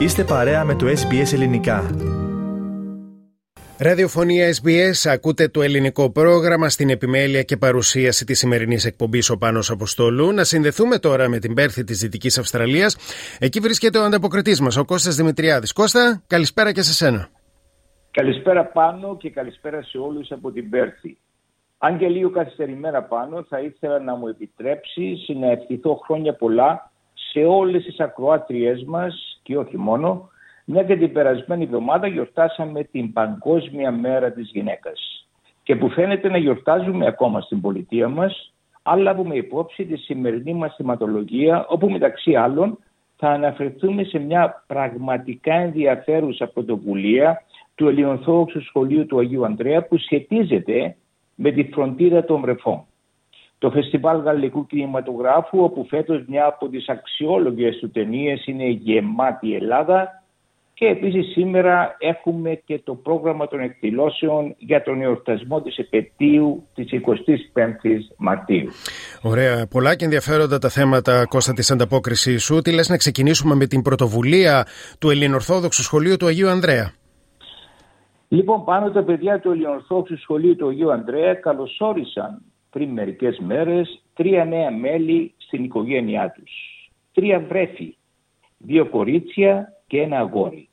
Είστε παρέα με το SBS Ελληνικά. Ραδιοφωνία SBS, ακούτε το ελληνικό πρόγραμμα στην επιμέλεια και παρουσίαση της σημερινής εκπομπής ο Πάνος Αποστόλου. Να συνδεθούμε τώρα με την Πέρθη της Δυτικής Αυστραλίας. Εκεί βρίσκεται ο ανταποκριτής μας, ο Κώστας Δημητριάδης. Κώστα, καλησπέρα και σε σένα. Καλησπέρα πάνω και καλησπέρα σε όλους από την Πέρθη. Αν και λίγο καθυστερημένα πάνω, θα ήθελα να μου επιτρέψεις να ευχηθώ χρόνια πολλά σε όλες τις ακροάτριές μας και όχι μόνο, μια και την περασμένη εβδομάδα γιορτάσαμε την Παγκόσμια Μέρα της Γυναίκας και που φαίνεται να γιορτάζουμε ακόμα στην πολιτεία μας, αλλά λάβουμε υπόψη τη σημερινή μας θεματολογία, όπου μεταξύ άλλων θα αναφερθούμε σε μια πραγματικά ενδιαφέρουσα πρωτοβουλία του Ελληνοορθόδοξου Σχολείου του Αγίου Ανδρέα που σχετίζεται με τη φροντίδα των βρεφών. Το Φεστιβάλ Γαλλικού Κινηματογράφου, όπου φέτος μια από τις αξιόλογες του ταινίες είναι «Γεμάτη Ελλάδα» και επίσης σήμερα έχουμε και το πρόγραμμα των εκδηλώσεων για τον εορτασμό της επαιτίου της 25ης Μαρτίου. Ωραία. Πολλά και ενδιαφέροντα τα θέματα, Κώστα, της ανταπόκρισης σου. Τι λες να ξεκινήσουμε με την πρωτοβουλία του Ελληνορθόδοξου Σχολείου του Αγίου Ανδρέα; Λοιπόν, πάνω τα παιδιά του Ελληνορθόδοξου Σχολείου του Αγίου Ανδρέα καλωσόρισαν πριν μερικές μέρες τρία νέα μέλη στην οικογένειά τους. Τρία βρέφη, δύο κορίτσια και ένα αγόρι.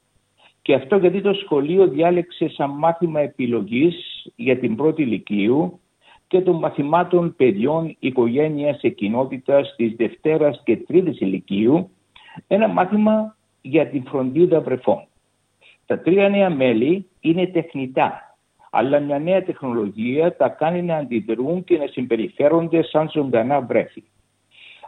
Και αυτό γιατί το σχολείο διάλεξε σαν μάθημα επιλογής για την πρώτη ηλικίου και των μαθημάτων παιδιών οικογένειας και κοινότητας της Δευτέρας και Τρίτης ηλικίου ένα μάθημα για την φροντίδα βρεφών. Τα τρία νέα μέλη είναι τεχνητά, αλλά μια νέα τεχνολογία τα κάνει να αντιδρούν και να συμπεριφέρονται σαν ζωντανά βρέφη.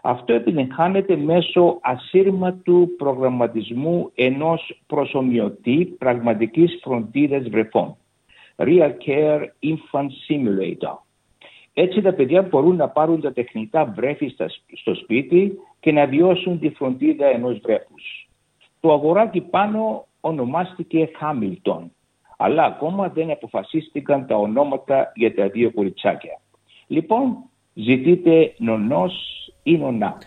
Αυτό επιτυγχάνεται μέσω ασύρματου προγραμματισμού ενός προσωμιωτή πραγματικής φροντίδας βρεφών. Real Care Infant Simulator. Έτσι τα παιδιά μπορούν να πάρουν τα τεχνητά βρέφη στο σπίτι και να βιώσουν τη φροντίδα ενός βρέφους. Το αγοράκι πάνω ονομάστηκε Χάμιλτον, αλλά ακόμα δεν αποφασίστηκαν τα ονόματα για τα δύο κοριτσάκια. Λοιπόν, ζητείτε νονός ή νονά.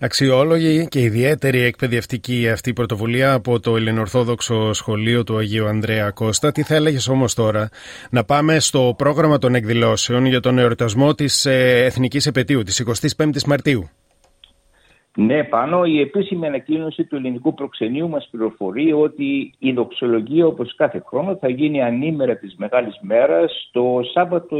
Αξιόλογη και ιδιαίτερη εκπαιδευτική αυτή η πρωτοβουλία από το Ελληνορθόδοξο Σχολείο του Αγίου Ανδρέα Κώστα. Τι θα έλεγες όμως τώρα; Να πάμε στο πρόγραμμα των εκδηλώσεων για τον εορτασμό της ε, Εθνικής Επαιτίου, της 25ης Μαρτίου. Ναι, πάνω η επίσημη ανακοίνωση του ελληνικού προξενείου μας πληροφορεί ότι η δοξολογία όπως κάθε χρόνο θα γίνει ανήμερα της Μεγάλης Μέρας το Σάββατο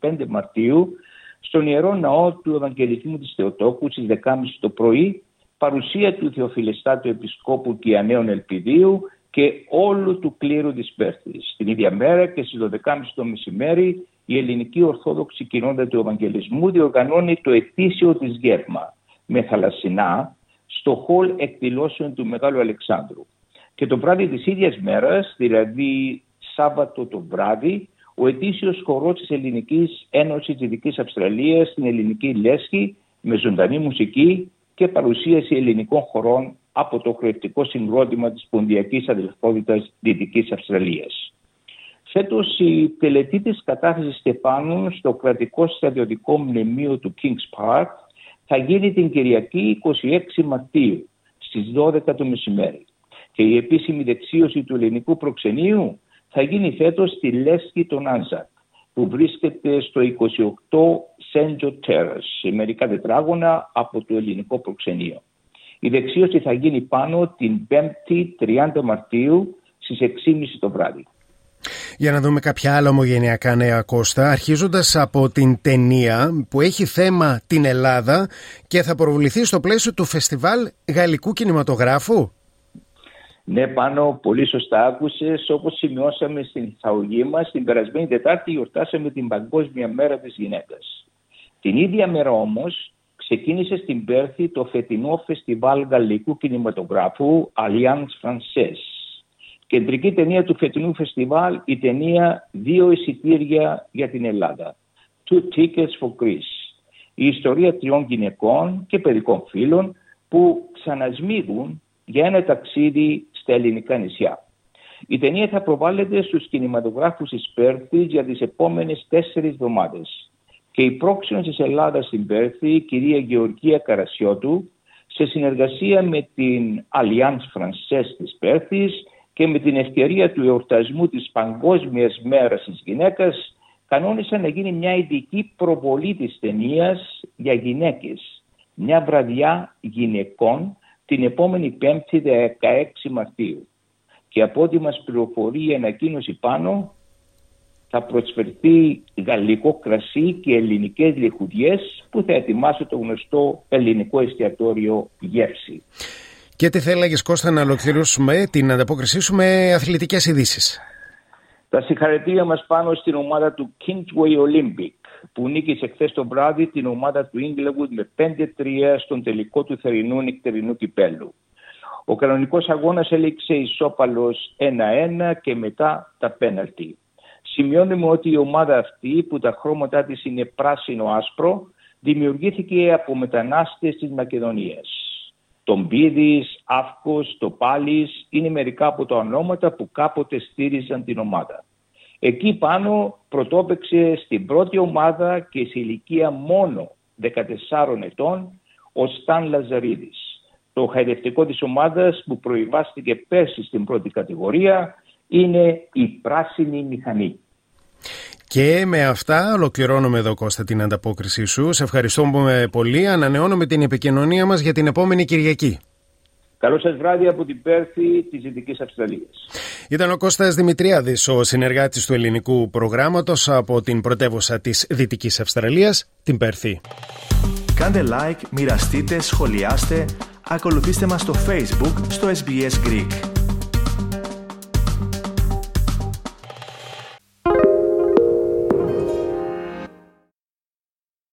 25 Μαρτίου στον Ιερό Ναό του Ευαγγελισμού της Θεοτόκου στις 10.30 το πρωί παρουσία του Θεοφιλεστάτου Επισκόπου και Ανέων Ελπιδίου και όλου του κλήρου της Πέρθης. Την ίδια μέρα και στις 12.30 το μεσημέρι η Ελληνική Ορθόδοξη Κοινότητα του Ευαγγελισμού διοργανώνει το ετήσιο της γεύμα με θαλασσινά στο χολ εκδηλώσεων του Μεγάλου Αλεξάνδρου. Και το βράδυ της ίδιας μέρας, δηλαδή Σάββατο το βράδυ, ο ετήσιος χορός της Ελληνικής Ένωσης Δυτικής Αυστραλίας στην Ελληνική Λέσχη με ζωντανή μουσική και παρουσίαση ελληνικών χωρών από το χρεωτικό συγκρότημα της Ποντιακής Αδελφότητας Δυτικής Αυστραλίας. Φέτος η τελετή της κατάθεσης Στεφάνου στο κρατικό στρατιωτικό μνημείο του Kings Park θα γίνει την Κυριακή 26 Μαρτίου στις 12 το μεσημέρι. Και η επίσημη δεξίωση του ελληνικού προξενείου θα γίνει φέτος στη Λέσχη των Άνζακ που βρίσκεται στο 28 Σέντζο Τέρας, σε μερικά τετράγωνα από το ελληνικό προξενείο. Η δεξίωση θα γίνει πάνω την 5η 30 Μαρτίου στις 6.30 το βράδυ. Για να δούμε κάποια άλλα ομογενειακά νέα Κώστα, αρχίζοντας από την ταινία που έχει θέμα την Ελλάδα και θα προβληθεί στο πλαίσιο του Φεστιβάλ Γαλλικού Κινηματογράφου. Ναι, πάνω πολύ σωστά άκουσες. Όπως σημειώσαμε στην εισαγωγή μας, την περασμένη Τετάρτη γιορτάσαμε την Παγκόσμια Μέρα της Γυναίκας. Την ίδια μέρα όμως ξεκίνησε στην Πέρθη το φετινό φεστιβάλ γαλλικού κινηματογράφου Alliance Française Κεντρική ταινία του φετινού φεστιβάλ η ταινία «Δύο εισιτήρια για την Ελλάδα». Two Tickets for Greece. Η ιστορία τριών γυναικών και παιδικών φίλων που ξανασμίγουν για ένα ταξίδι στα ελληνικά νησιά. Η ταινία θα προβάλλεται στους κινηματογράφους της Πέρθης για τις επόμενες τέσσερις εβδομάδες. Και η πρόξενος της Ελλάδας στην Πέρθη, η κυρία Γεωργία Καρασιώτου, σε συνεργασία με την Alliance Française της Πέρθης και με την ευκαιρία του εορτασμού της Παγκόσμιας Μέρας της Γυναίκας κανόνισαν να γίνει μια ειδική προβολή της ταινίας για γυναίκες. Μια βραδιά γυναικών την επόμενη 5η 16 Μαρτίου. Και από ό,τι μας πληροφορεί η ανακοίνωση πάνω θα προσφερθεί γαλλικό κρασί και ελληνικές λιχουδιές που θα ετοιμάσει το γνωστό ελληνικό εστιατόριο Γεύση. Και τι θα έλεγες Κώστα να ολοκληρώσουμε την ανταπόκρισή σου με αθλητικές ειδήσεις. Τα συγχαρητήρια μας πάνω στην ομάδα του Kingsway Olympic που νίκησε χθες το βράδυ την ομάδα του Inglewood με 5-3 στον τελικό του θερινού νυχτερινού κυπέλου. Ο κανονικός αγώνας έληξε ισόπαλος 1-1 και μετά τα πέναλτι. Σημειώνουμε ότι η ομάδα αυτή που τα χρώματά της είναι πράσινο-άσπρο δημιουργήθηκε από μετανάστες της Μακεδονίας. Τον Πίδης, Αύκος, το Πάλης είναι μερικά από τα ονόματα που κάποτε στήριζαν την ομάδα. Εκεί πάνω πρωτόπαιξε στην πρώτη ομάδα και σε ηλικία μόνο 14 ετών ο Σταν Λαζαρίδης. Το χαϊδευτικό της ομάδας που προηβάστηκε πέρσι στην πρώτη κατηγορία είναι η πράσινη μηχανή. Και με αυτά ολοκληρώνουμε εδώ Κώστα την ανταπόκρισή σου. Σε ευχαριστούμε πολύ. Ανανεώνουμε την επικοινωνία μας για την επόμενη Κυριακή. Καλό σας βράδυ από την Πέρθη της Δυτικής Αυστραλίας. Ήταν ο Κώστας Δημητριάδης, ο συνεργάτης του ελληνικού προγράμματος από την πρωτεύουσα της Δυτικής Αυστραλίας, την Πέρθη. Κάντε like, μοιραστείτε, σχολιάστε, ακολουθήστε μας στο Facebook, στο SBS Greek.